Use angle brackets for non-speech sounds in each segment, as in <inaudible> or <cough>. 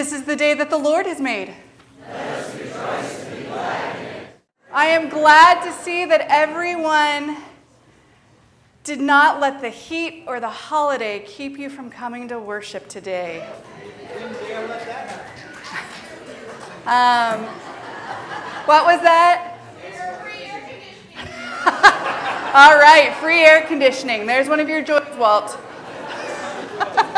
This is the day that the Lord has made. I am glad to see that everyone did not let the heat or the holiday keep you from coming to worship today. Um, what was that? <laughs> All right, free air conditioning. There's one of your joys, Walt. <laughs>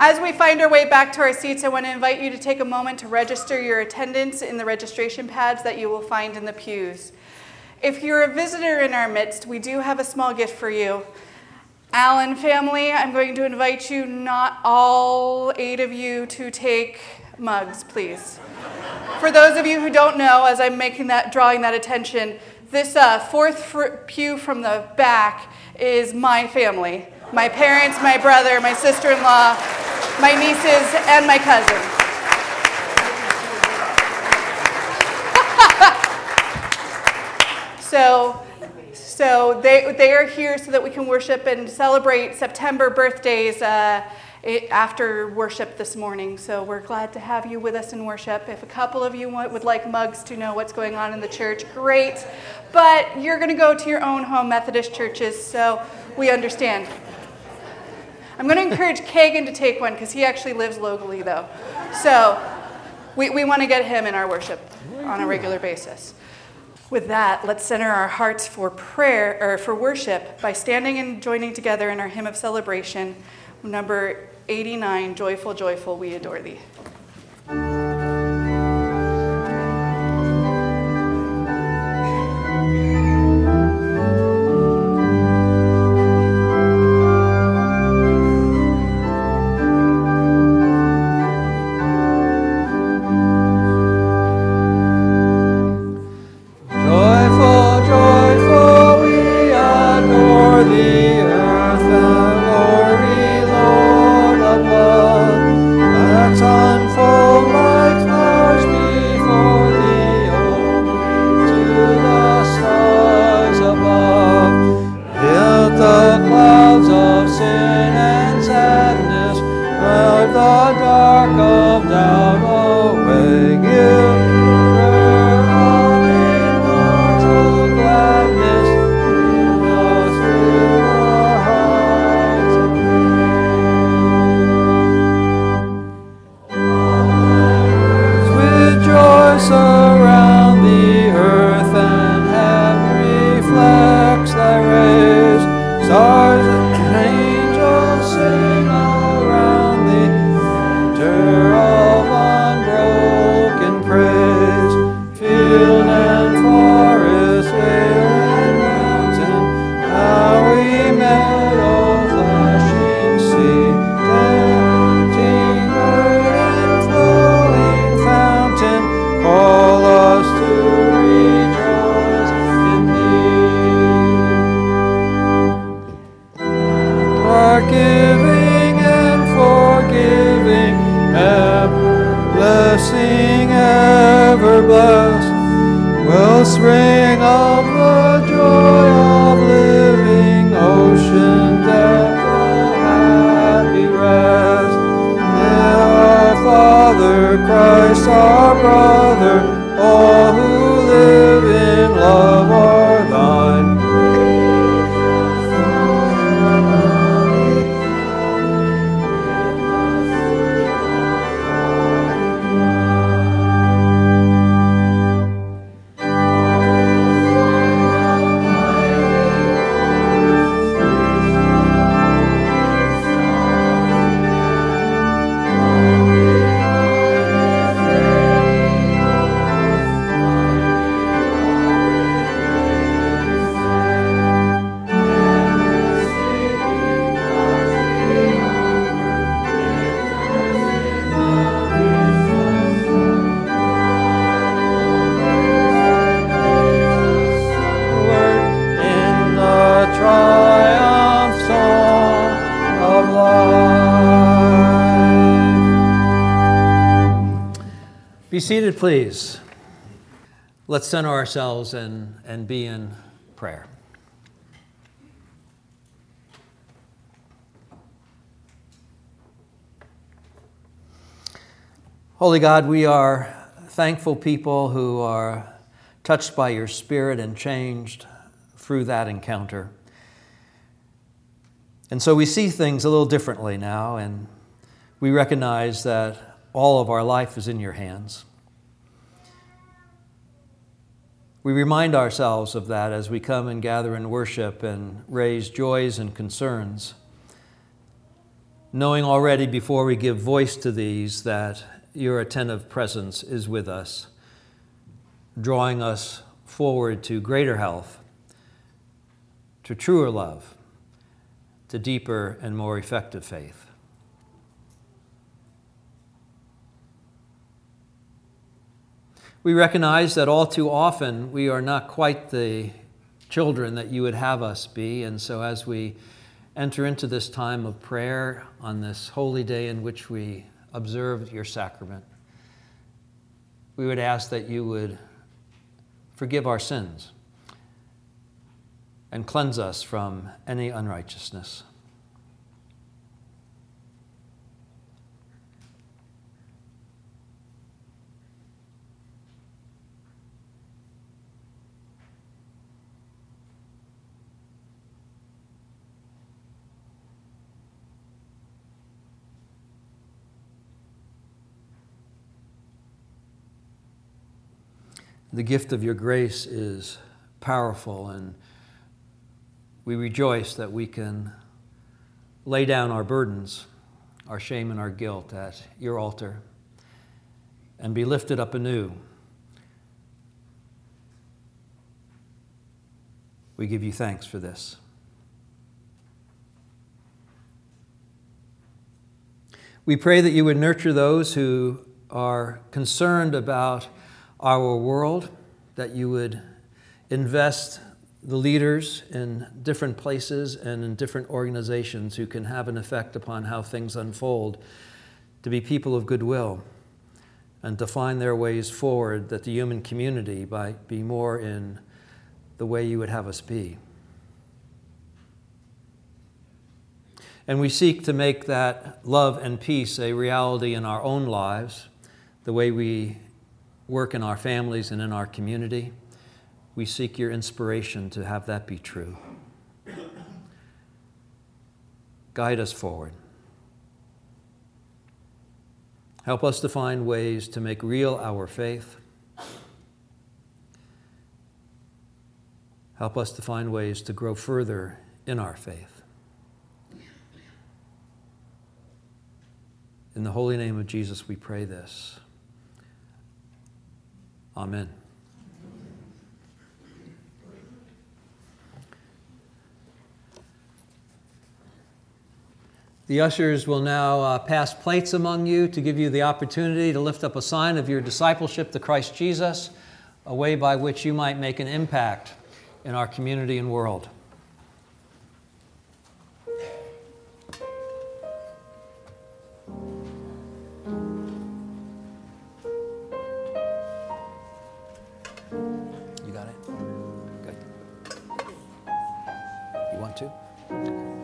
As we find our way back to our seats, I want to invite you to take a moment to register your attendance in the registration pads that you will find in the pews. If you're a visitor in our midst, we do have a small gift for you. Allen family, I'm going to invite you, not all eight of you, to take mugs, please. For those of you who don't know, as I'm making that, drawing that attention, this uh, fourth fr- pew from the back is my family my parents, my brother, my sister in law, my nieces, and my cousin. <laughs> so, so they, they are here so that we can worship and celebrate September birthdays. Uh, after worship this morning. So we're glad to have you with us in worship. If a couple of you would like mugs to know what's going on in the church, great. But you're going to go to your own home Methodist churches, so we understand. I'm going to encourage Kagan to take one because he actually lives locally, though. So we, we want to get him in our worship on a regular basis. With that, let's center our hearts for prayer or for worship by standing and joining together in our hymn of celebration, number 89, Joyful, Joyful, We Adore Thee. Seated, please. Let's center ourselves and, and be in prayer. Holy God, we are thankful people who are touched by your Spirit and changed through that encounter. And so we see things a little differently now, and we recognize that all of our life is in your hands. We remind ourselves of that as we come and gather in worship and raise joys and concerns, knowing already before we give voice to these that your attentive presence is with us, drawing us forward to greater health, to truer love, to deeper and more effective faith. We recognize that all too often we are not quite the children that you would have us be, and so as we enter into this time of prayer on this holy day in which we observe your sacrament, we would ask that you would forgive our sins and cleanse us from any unrighteousness. The gift of your grace is powerful, and we rejoice that we can lay down our burdens, our shame, and our guilt at your altar and be lifted up anew. We give you thanks for this. We pray that you would nurture those who are concerned about our world, that you would invest the leaders in different places and in different organizations who can have an effect upon how things unfold to be people of goodwill and to find their ways forward that the human community might be more in the way you would have us be. And we seek to make that love and peace a reality in our own lives, the way we work in our families and in our community. We seek your inspiration to have that be true. Guide us forward. Help us to find ways to make real our faith. Help us to find ways to grow further in our faith. In the holy name of Jesus, we pray this. Amen. The ushers will now uh, pass plates among you to give you the opportunity to lift up a sign of your discipleship to Christ Jesus, a way by which you might make an impact in our community and world. You want to?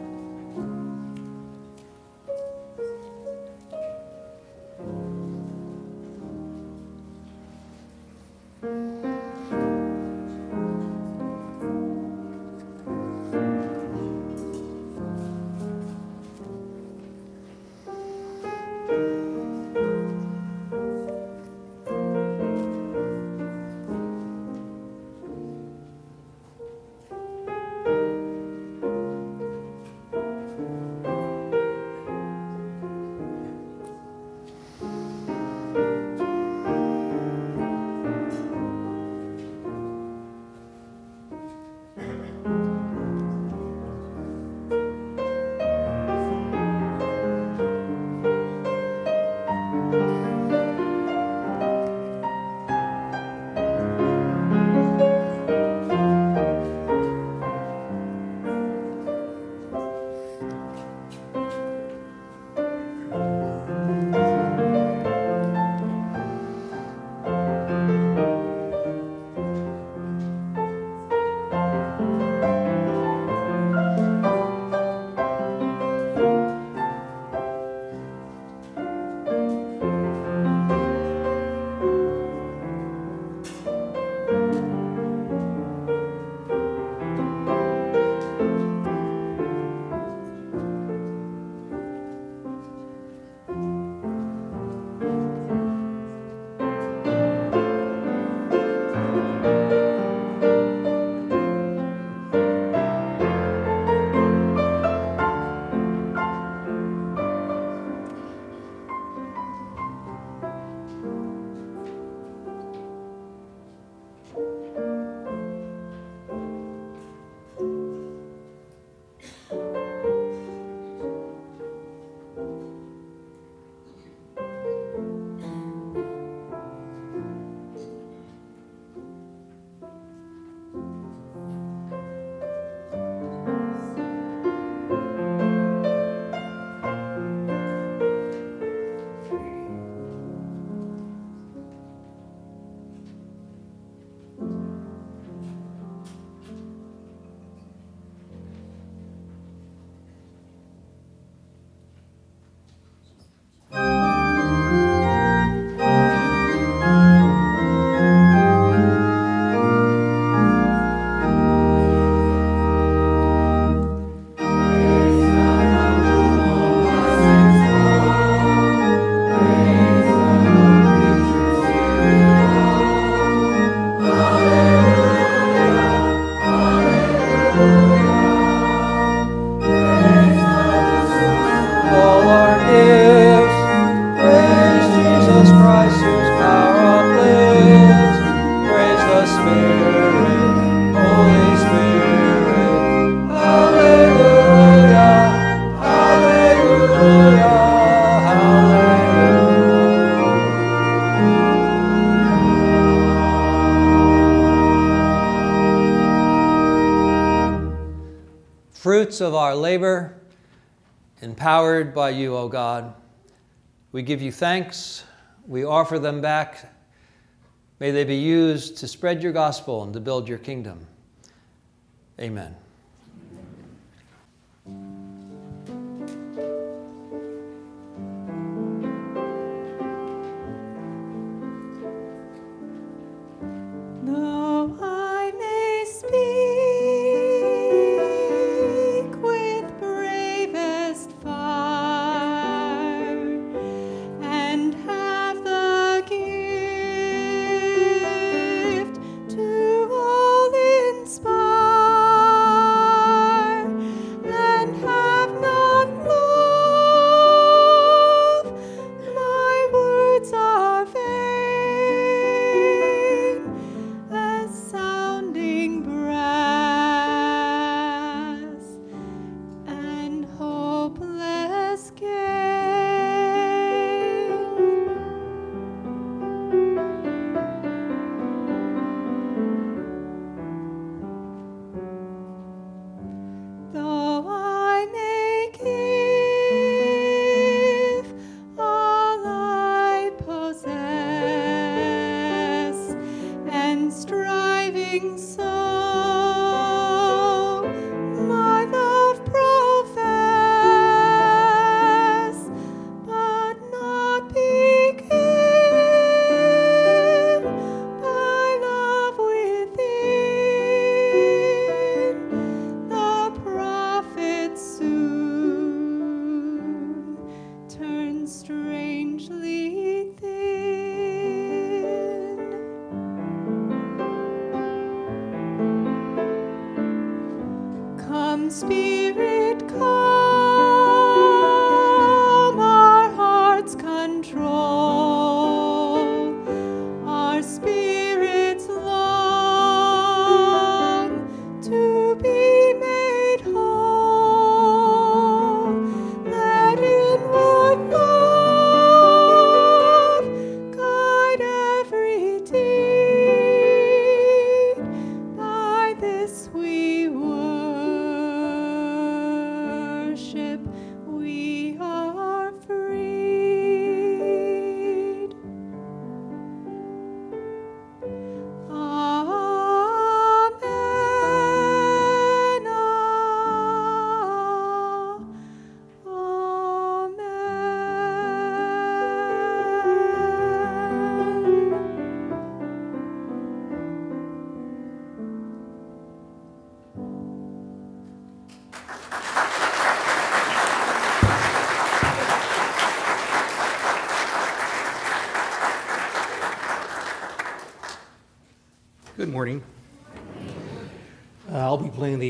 Our labor, empowered by you, O God. We give you thanks. We offer them back. May they be used to spread your gospel and to build your kingdom. Amen.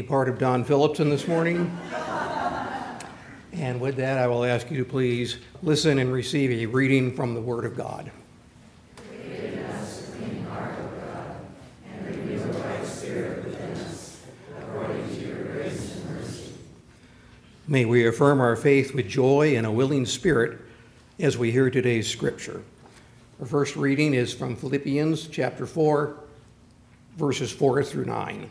Part of Don Phillipson this morning. And with that, I will ask you to please listen and receive a reading from the Word of God. May we affirm our faith with joy and a willing spirit as we hear today's scripture. Our first reading is from Philippians chapter 4, verses 4 through 9.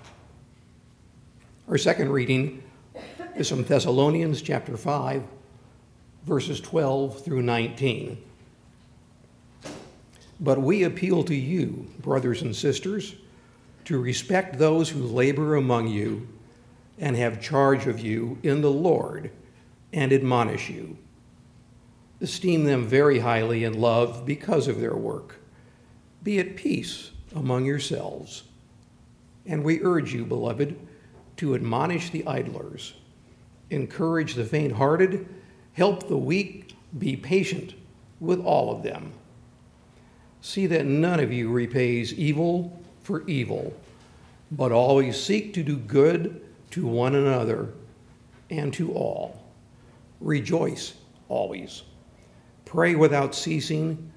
Our second reading is from Thessalonians chapter 5, verses 12 through 19. But we appeal to you, brothers and sisters, to respect those who labor among you and have charge of you in the Lord and admonish you. Esteem them very highly in love because of their work. Be at peace among yourselves. And we urge you, beloved, to admonish the idlers, encourage the faint hearted, help the weak, be patient with all of them. See that none of you repays evil for evil, but always seek to do good to one another and to all. Rejoice always. Pray without ceasing.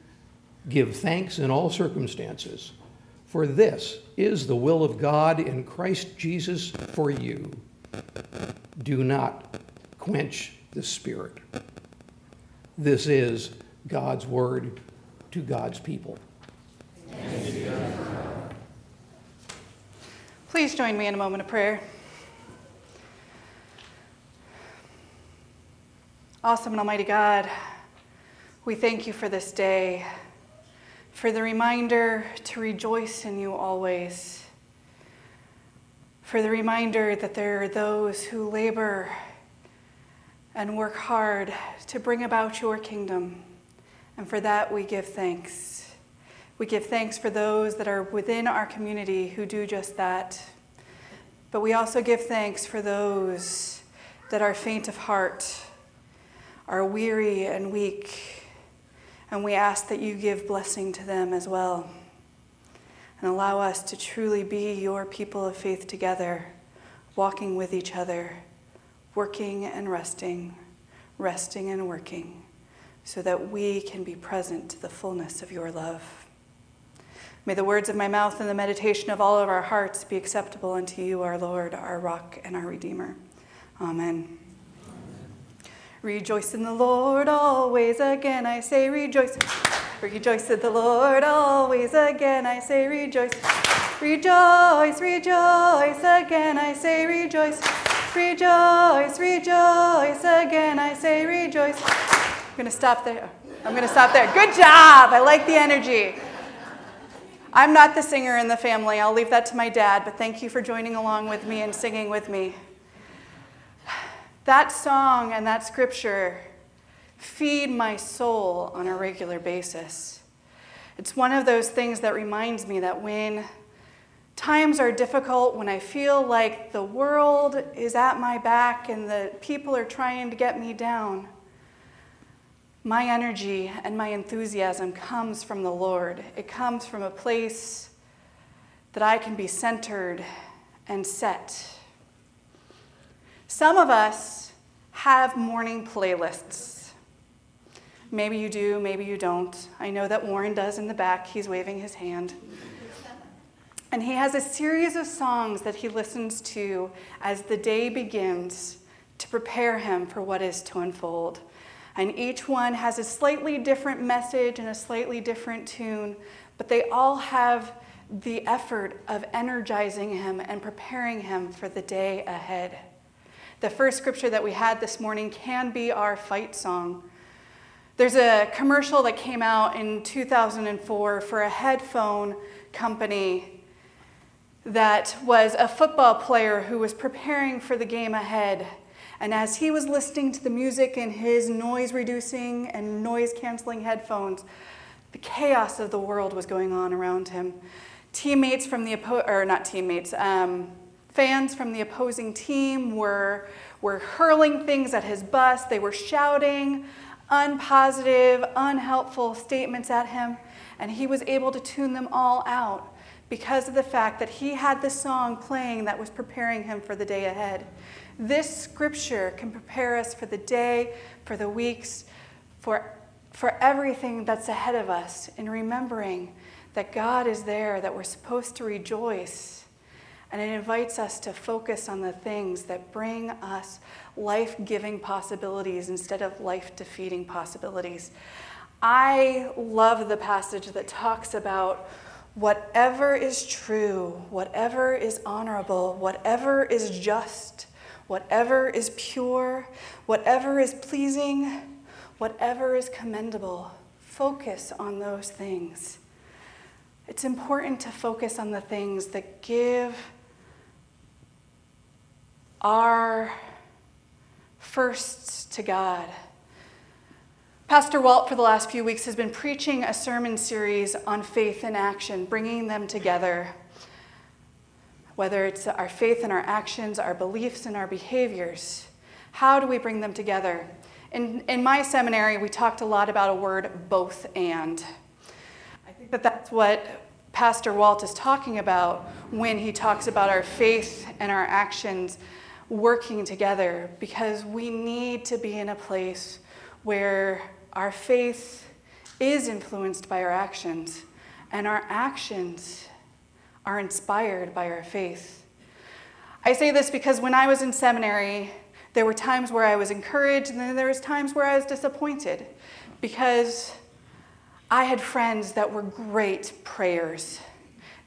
Give thanks in all circumstances, for this is the will of God in Christ Jesus for you. Do not quench the Spirit. This is God's word to God's people. Please join me in a moment of prayer. Awesome and Almighty God, we thank you for this day, for the reminder to rejoice in you always, for the reminder that there are those who labor and work hard to bring about your kingdom. And for that, we give thanks. We give thanks for those that are within our community who do just that. But we also give thanks for those that are faint of heart are weary and weak, and we ask that you give blessing to them as well. And allow us to truly be your people of faith together, walking with each other, working and resting, resting and working, so that we can be present to the fullness of your love. May the words of my mouth and the meditation of all of our hearts be acceptable unto you, our Lord, our rock, and our Redeemer. Amen. Rejoice in the Lord always. Again, I say rejoice. Rejoice in the Lord always. Again, I say rejoice. Rejoice, rejoice. Again, I say rejoice. Rejoice, rejoice. Again, I say rejoice. I'm going to stop there. I'm going to stop there. Good job. I like the energy. I'm not the singer in the family. I'll leave that to my dad, but thank you for joining along with me and singing with me. That song and that scripture feed my soul on a regular basis. It's one of those things that reminds me that when times are difficult, when I feel like the world is at my back and the people are trying to get me down, my energy and my enthusiasm comes from the Lord. It comes from a place that I can be centered and set some of us have morning playlists. Maybe you do, maybe you don't. I know that Warren does in the back. He's waving his hand. And he has a series of songs that he listens to as the day begins to prepare him for what is to unfold. And each one has a slightly different message and a slightly different tune, but they all have the effort of energizing him and preparing him for the day ahead. The first scripture that we had this morning can be our fight song. There's a commercial that came out in 2004 for a headphone company that was a football player who was preparing for the game ahead. And as he was listening to the music in his noise reducing and noise canceling headphones, the chaos of the world was going on around him. Teammates from the, or not teammates, um, Fans from the opposing team were, were hurling things at his bus. They were shouting unpositive, unhelpful statements at him, and he was able to tune them all out because of the fact that he had the song playing that was preparing him for the day ahead. This scripture can prepare us for the day, for the weeks, for, for everything that's ahead of us in remembering that God is there, that we're supposed to rejoice and it invites us to focus on the things that bring us life giving possibilities instead of life defeating possibilities. I love the passage that talks about whatever is true, whatever is honorable, whatever is just, whatever is pure, whatever is pleasing, whatever is commendable. Focus on those things. It's important to focus on the things that give our first to God. Pastor Walt, for the last few weeks, has been preaching a sermon series on faith and action, bringing them together. Whether it's our faith and our actions, our beliefs and our behaviors, how do we bring them together? In, in my seminary, we talked a lot about a word, both and. I think that that's what Pastor Walt is talking about when he talks about our faith and our actions working together because we need to be in a place where our faith is influenced by our actions and our actions are inspired by our faith. I say this because when I was in seminary, there were times where I was encouraged and then there was times where I was disappointed because I had friends that were great prayers.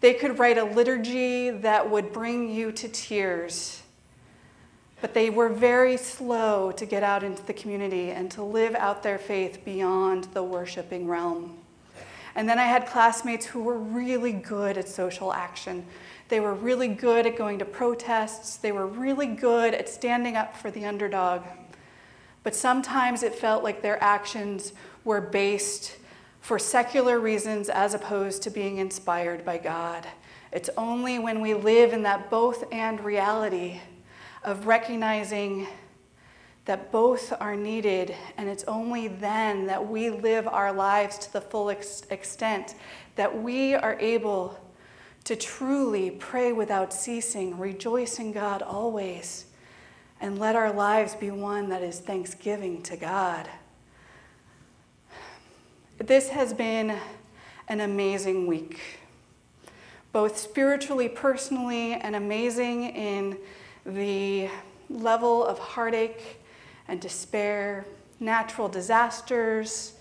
They could write a liturgy that would bring you to tears. But they were very slow to get out into the community and to live out their faith beyond the worshiping realm. And then I had classmates who were really good at social action. They were really good at going to protests. They were really good at standing up for the underdog. But sometimes it felt like their actions were based for secular reasons as opposed to being inspired by God. It's only when we live in that both and reality of recognizing that both are needed, and it's only then that we live our lives to the full ex- extent that we are able to truly pray without ceasing, rejoice in God always, and let our lives be one that is thanksgiving to God. This has been an amazing week, both spiritually, personally, and amazing in the level of heartache and despair, natural disasters,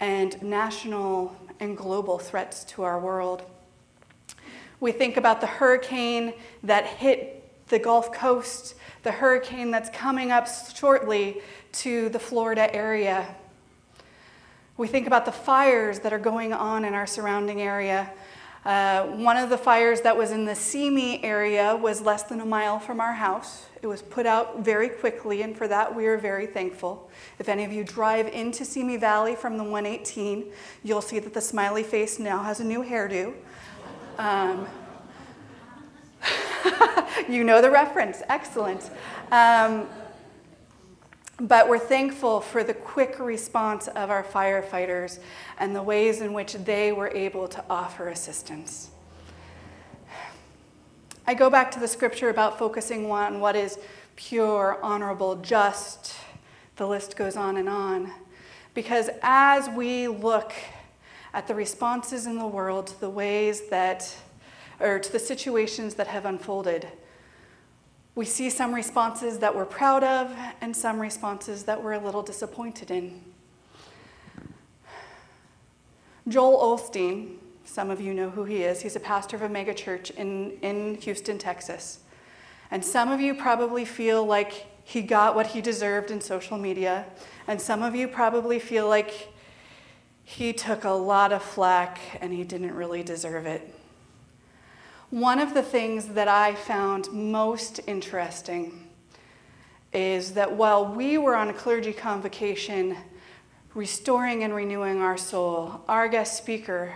and national and global threats to our world. We think about the hurricane that hit the Gulf Coast, the hurricane that's coming up shortly to the Florida area we think about the fires that are going on in our surrounding area. Uh, one of the fires that was in the Simi area was less than a mile from our house. It was put out very quickly, and for that we are very thankful. If any of you drive into Simi Valley from the 118, you'll see that the smiley face now has a new hairdo. Um, <laughs> you know the reference, excellent. Um, but we're thankful for the quick response of our firefighters and the ways in which they were able to offer assistance. I go back to the scripture about focusing on what is pure, honorable, just. The list goes on and on. Because as we look at the responses in the world to the ways that, or to the situations that have unfolded, we see some responses that we're proud of and some responses that we're a little disappointed in. Joel Osteen, some of you know who he is, he's a pastor of a megachurch in, in Houston, Texas. And some of you probably feel like he got what he deserved in social media, and some of you probably feel like he took a lot of flack and he didn't really deserve it. One of the things that I found most interesting is that while we were on a clergy convocation restoring and renewing our soul, our guest speaker,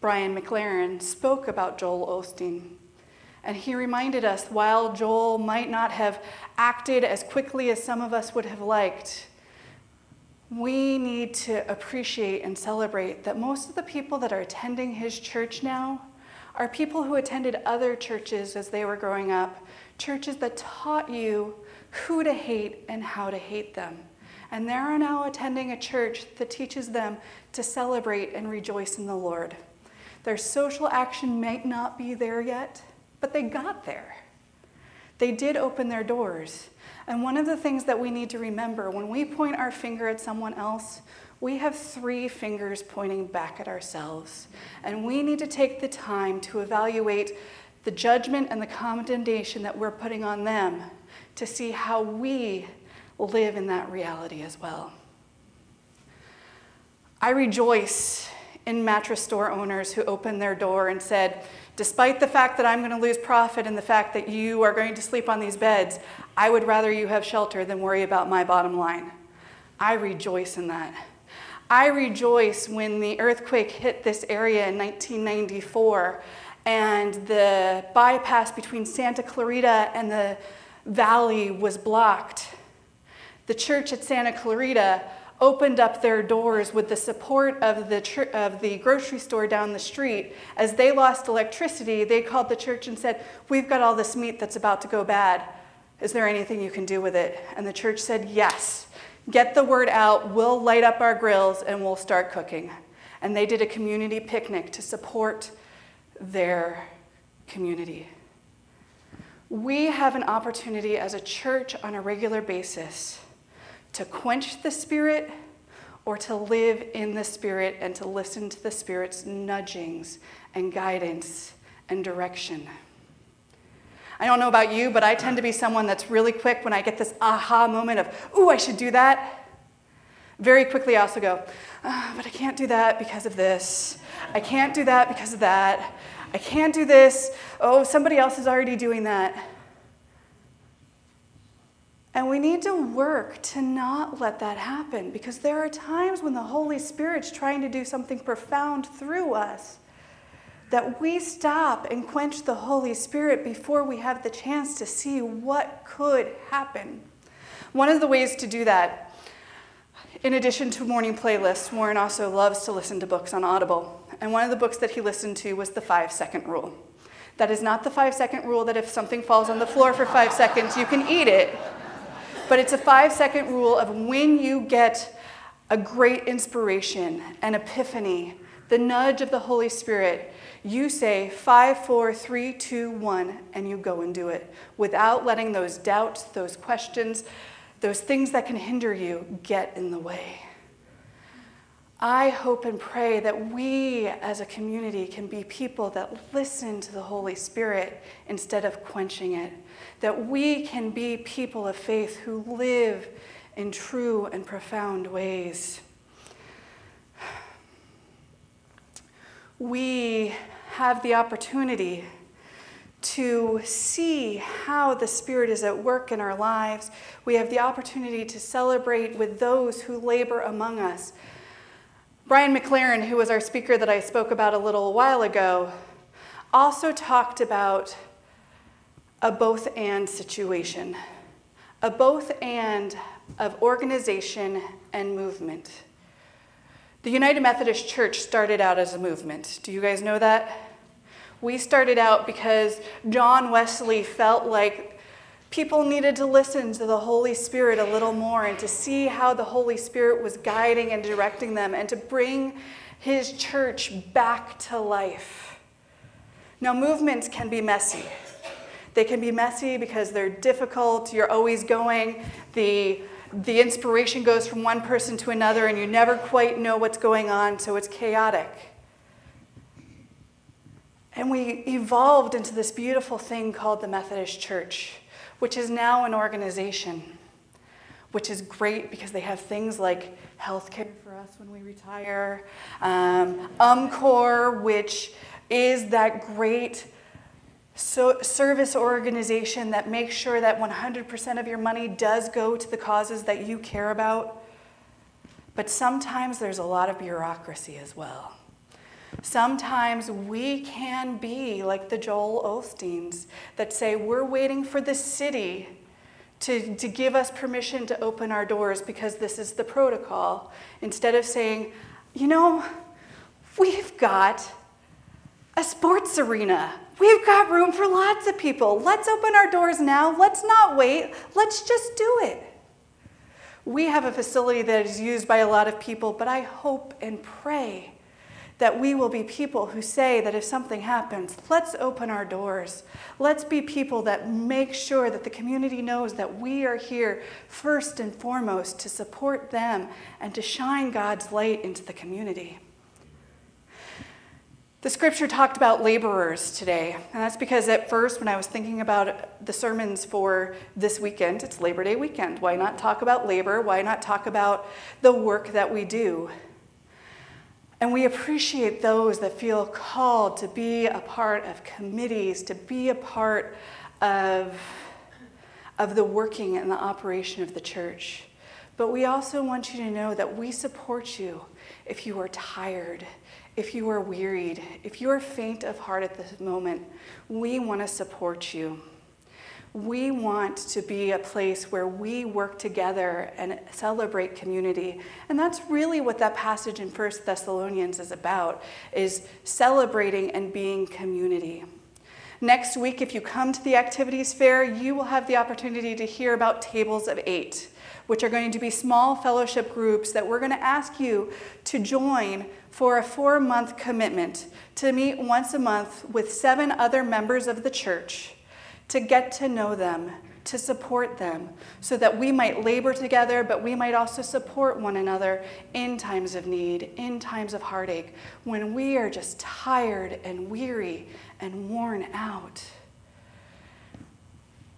Brian McLaren, spoke about Joel Osteen. And he reminded us while Joel might not have acted as quickly as some of us would have liked, we need to appreciate and celebrate that most of the people that are attending his church now are people who attended other churches as they were growing up, churches that taught you who to hate and how to hate them. And they are now attending a church that teaches them to celebrate and rejoice in the Lord. Their social action might not be there yet, but they got there. They did open their doors. And one of the things that we need to remember when we point our finger at someone else, we have three fingers pointing back at ourselves. And we need to take the time to evaluate the judgment and the condemnation that we're putting on them to see how we live in that reality as well. I rejoice in mattress store owners who opened their door and said, Despite the fact that I'm going to lose profit and the fact that you are going to sleep on these beds, I would rather you have shelter than worry about my bottom line. I rejoice in that. I rejoice when the earthquake hit this area in 1994 and the bypass between Santa Clarita and the valley was blocked. The church at Santa Clarita opened up their doors with the support of the, of the grocery store down the street. As they lost electricity, they called the church and said, We've got all this meat that's about to go bad. Is there anything you can do with it? And the church said, Yes. Get the word out. We'll light up our grills and we'll start cooking. And they did a community picnic to support their community. We have an opportunity as a church on a regular basis to quench the Spirit or to live in the Spirit and to listen to the Spirit's nudgings and guidance and direction. I don't know about you, but I tend to be someone that's really quick when I get this aha moment of, ooh, I should do that. Very quickly, I also go, oh, but I can't do that because of this. I can't do that because of that. I can't do this. Oh, somebody else is already doing that. And we need to work to not let that happen because there are times when the Holy Spirit's trying to do something profound through us that we stop and quench the Holy Spirit before we have the chance to see what could happen. One of the ways to do that, in addition to morning playlists, Warren also loves to listen to books on Audible. And one of the books that he listened to was The Five Second Rule. That is not the five second rule that if something falls on the floor for five seconds, you can eat it. But it's a five second rule of when you get a great inspiration, an epiphany, the nudge of the Holy Spirit, you say five, four, three, two, one, and you go and do it without letting those doubts, those questions, those things that can hinder you get in the way. I hope and pray that we as a community can be people that listen to the Holy Spirit instead of quenching it that we can be people of faith who live in true and profound ways. We have the opportunity to see how the Spirit is at work in our lives. We have the opportunity to celebrate with those who labor among us. Brian McLaren, who was our speaker that I spoke about a little while ago, also talked about a both and situation, a both and of organization and movement. The United Methodist Church started out as a movement. Do you guys know that? We started out because John Wesley felt like people needed to listen to the Holy Spirit a little more and to see how the Holy Spirit was guiding and directing them and to bring his church back to life. Now, movements can be messy. They can be messy because they're difficult. You're always going. The, the inspiration goes from one person to another, and you never quite know what's going on, so it's chaotic. And we evolved into this beautiful thing called the Methodist Church, which is now an organization, which is great because they have things like health care for us when we retire, um, UMCOR, which is that great so, service organization that makes sure that 100% of your money does go to the causes that you care about. But sometimes there's a lot of bureaucracy as well. Sometimes we can be like the Joel Osteens that say, We're waiting for the city to, to give us permission to open our doors because this is the protocol. Instead of saying, You know, we've got a sports arena We've got room for lots of people. Let's open our doors now. Let's not wait. Let's just do it. We have a facility that is used by a lot of people, but I hope and pray that we will be people who say that if something happens, let's open our doors. Let's be people that make sure that the community knows that we are here first and foremost to support them and to shine God's light into the community. The scripture talked about laborers today, and that's because at first, when I was thinking about the sermons for this weekend, it's Labor Day weekend. Why not talk about labor? Why not talk about the work that we do? And we appreciate those that feel called to be a part of committees, to be a part of, of the working and the operation of the church. But we also want you to know that we support you if you are tired, if you are wearied, if you are faint of heart at this moment. We want to support you. We want to be a place where we work together and celebrate community. And that's really what that passage in 1 Thessalonians is about, is celebrating and being community. Next week, if you come to the activities fair, you will have the opportunity to hear about tables of eight, which are going to be small fellowship groups that we're going to ask you to join for a four month commitment to meet once a month with seven other members of the church to get to know them, to support them, so that we might labor together, but we might also support one another in times of need, in times of heartache, when we are just tired and weary and worn out.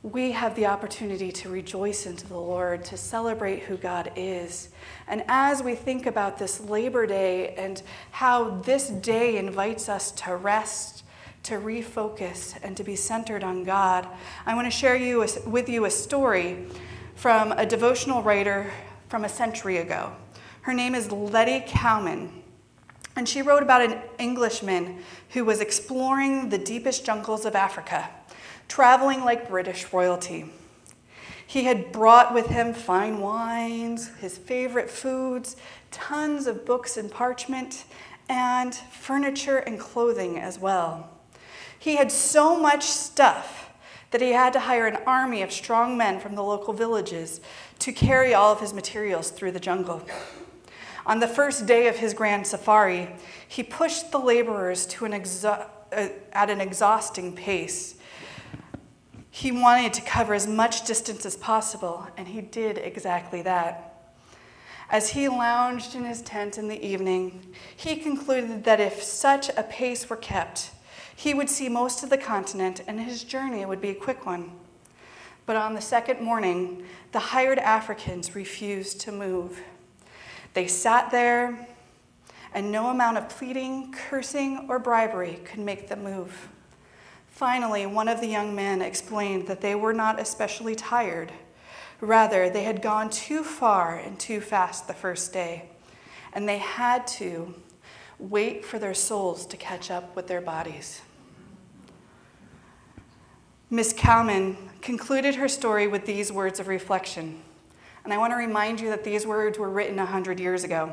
We have the opportunity to rejoice into the Lord, to celebrate who God is. And as we think about this Labor Day and how this day invites us to rest to refocus and to be centered on God, I want to share you with you a story from a devotional writer from a century ago. Her name is Lettie Cowman, and she wrote about an Englishman who was exploring the deepest jungles of Africa, traveling like British royalty. He had brought with him fine wines, his favorite foods, tons of books and parchment, and furniture and clothing as well. He had so much stuff that he had to hire an army of strong men from the local villages to carry all of his materials through the jungle. On the first day of his grand safari, he pushed the laborers to an exo- uh, at an exhausting pace. He wanted to cover as much distance as possible, and he did exactly that. As he lounged in his tent in the evening, he concluded that if such a pace were kept, he would see most of the continent, and his journey would be a quick one. But on the second morning, the hired Africans refused to move. They sat there, and no amount of pleading, cursing, or bribery could make them move. Finally, one of the young men explained that they were not especially tired. Rather, they had gone too far and too fast the first day, and they had to wait for their souls to catch up with their bodies. Miss Cowman concluded her story with these words of reflection. And I want to remind you that these words were written 100 years ago.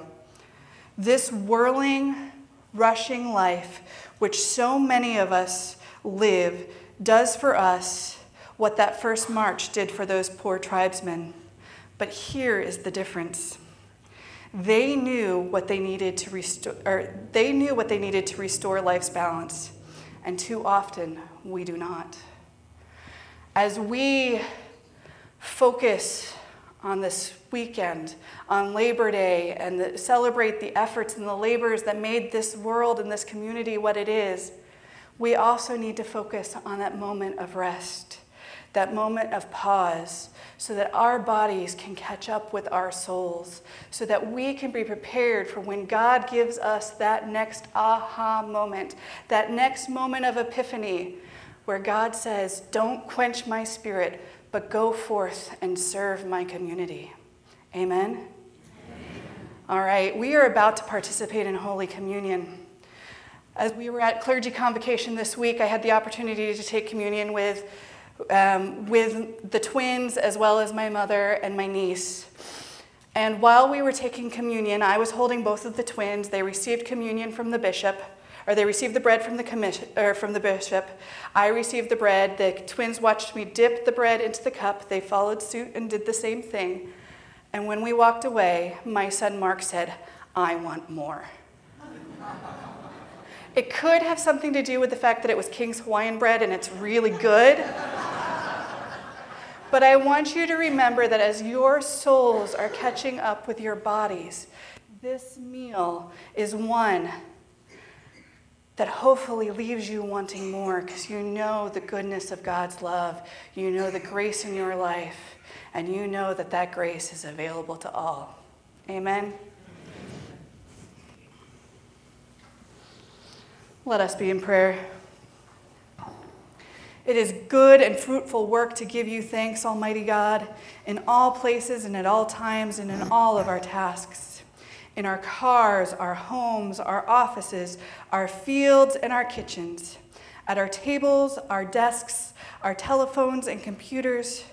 This whirling, rushing life, which so many of us live, does for us what that first march did for those poor tribesmen. But here is the difference. They knew what they needed to restore, or they knew what they needed to restore life's balance, and too often we do not as we focus on this weekend, on Labor Day, and the, celebrate the efforts and the labors that made this world and this community what it is, we also need to focus on that moment of rest, that moment of pause, so that our bodies can catch up with our souls, so that we can be prepared for when God gives us that next aha moment, that next moment of epiphany where God says, Don't quench my spirit, but go forth and serve my community. Amen? All right, we are about to participate in Holy Communion. As we were at clergy convocation this week, I had the opportunity to take communion with, um, with the twins as well as my mother and my niece. And while we were taking communion, I was holding both of the twins. They received communion from the bishop or they received the bread from the commission or from the bishop. I received the bread. The twins watched me dip the bread into the cup. They followed suit and did the same thing. And when we walked away, my son Mark said, "I want more." It could have something to do with the fact that it was King's Hawaiian bread and it's really good. But I want you to remember that as your souls are catching up with your bodies, this meal is one that hopefully leaves you wanting more because you know the goodness of God's love, you know the grace in your life, and you know that that grace is available to all. Amen. Let us be in prayer. It is good and fruitful work to give you thanks, Almighty God, in all places and at all times and in all of our tasks. In our cars, our homes, our offices, our fields, and our kitchens. At our tables, our desks, our telephones and computers.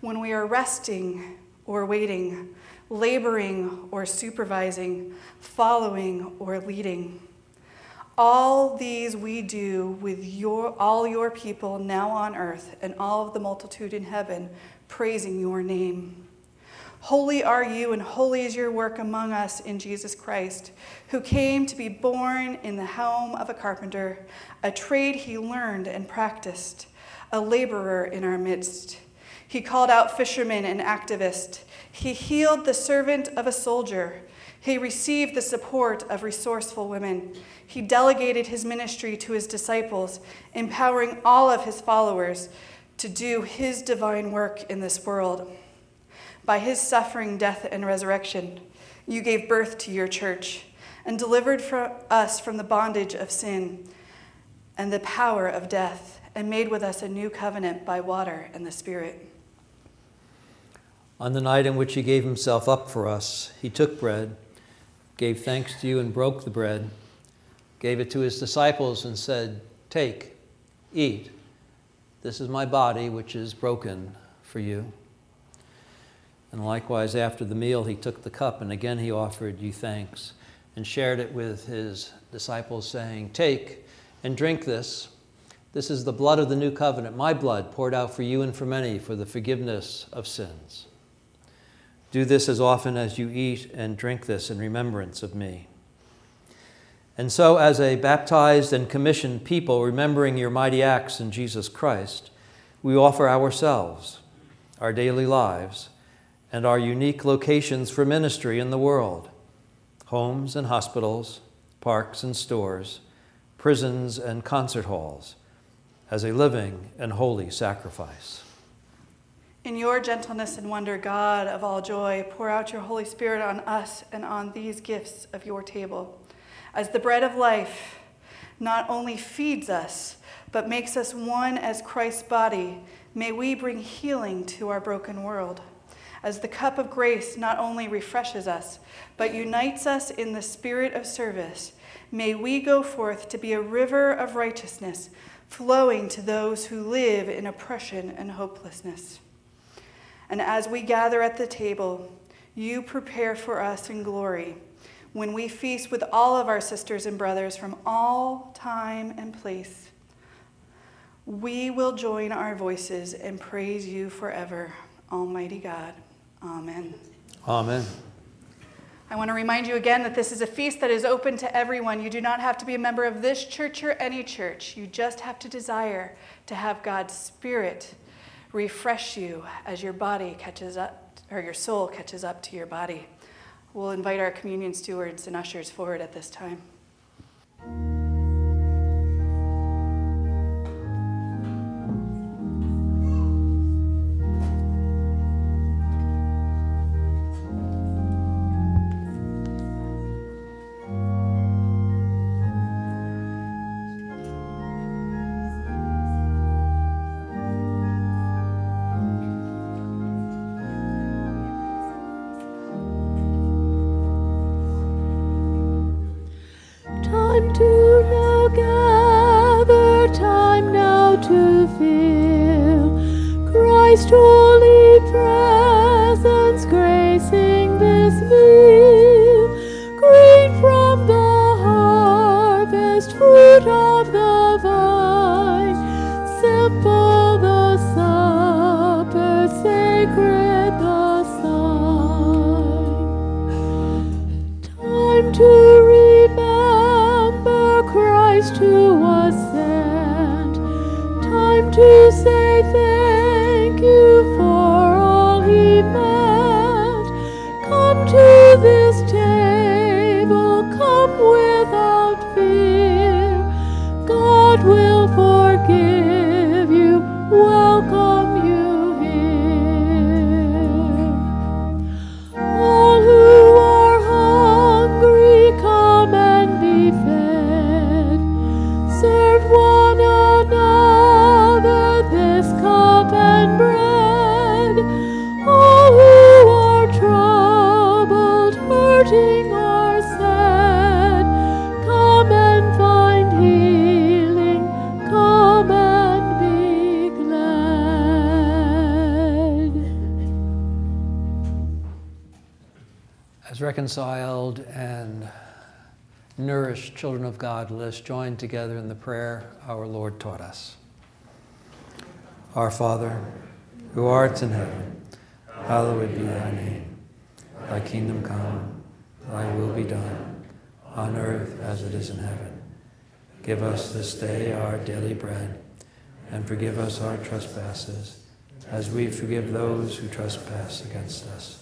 When we are resting or waiting, laboring or supervising, following or leading. All these we do with your, all your people now on earth and all of the multitude in heaven, praising your name. Holy are you, and holy is your work among us in Jesus Christ, who came to be born in the home of a carpenter, a trade he learned and practiced, a laborer in our midst. He called out fishermen and activists. He healed the servant of a soldier. He received the support of resourceful women. He delegated his ministry to his disciples, empowering all of his followers to do his divine work in this world. By his suffering, death, and resurrection, you gave birth to your church and delivered us from the bondage of sin and the power of death, and made with us a new covenant by water and the Spirit. On the night in which he gave himself up for us, he took bread gave thanks to you and broke the bread, gave it to his disciples, and said, Take, eat. This is my body, which is broken for you. And likewise, after the meal, he took the cup, and again he offered you thanks and shared it with his disciples, saying, Take and drink this. This is the blood of the new covenant, my blood poured out for you and for many for the forgiveness of sins. Do this as often as you eat and drink this in remembrance of me. And so, as a baptized and commissioned people, remembering your mighty acts in Jesus Christ, we offer ourselves, our daily lives, and our unique locations for ministry in the world homes and hospitals, parks and stores, prisons and concert halls as a living and holy sacrifice. In your gentleness and wonder, God of all joy, pour out your Holy Spirit on us and on these gifts of your table. As the bread of life not only feeds us, but makes us one as Christ's body, may we bring healing to our broken world. As the cup of grace not only refreshes us, but unites us in the spirit of service, may we go forth to be a river of righteousness flowing to those who live in oppression and hopelessness. And as we gather at the table, you prepare for us in glory when we feast with all of our sisters and brothers from all time and place. We will join our voices and praise you forever, Almighty God. Amen. Amen. I want to remind you again that this is a feast that is open to everyone. You do not have to be a member of this church or any church. You just have to desire to have God's Spirit refresh you as your body catches up, or your soul catches up to your body. We'll invite our communion stewards and ushers forward at this time. Reconciled and nourished children of God, let us join together in the prayer our Lord taught us. Our Father, who art in heaven, hallowed be thy name. Thy kingdom come, thy will be done, on earth as it is in heaven. Give us this day our daily bread, and forgive us our trespasses, as we forgive those who trespass against us.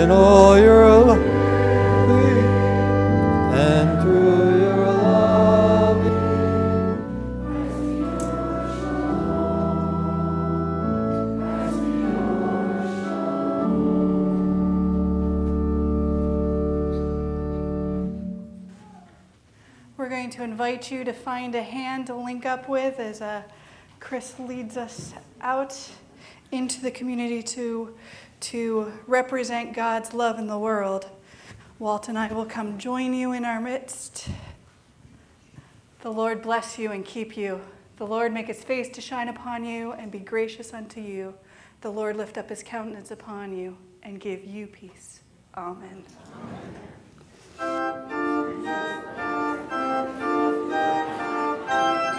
In all your life and through your love. We're going to invite you to find a hand to link up with as uh, Chris leads us out into the community to, to represent God's love in the world. Walt and I will come join you in our midst. The Lord bless you and keep you. The Lord make his face to shine upon you and be gracious unto you. The Lord lift up his countenance upon you and give you peace. Amen. Good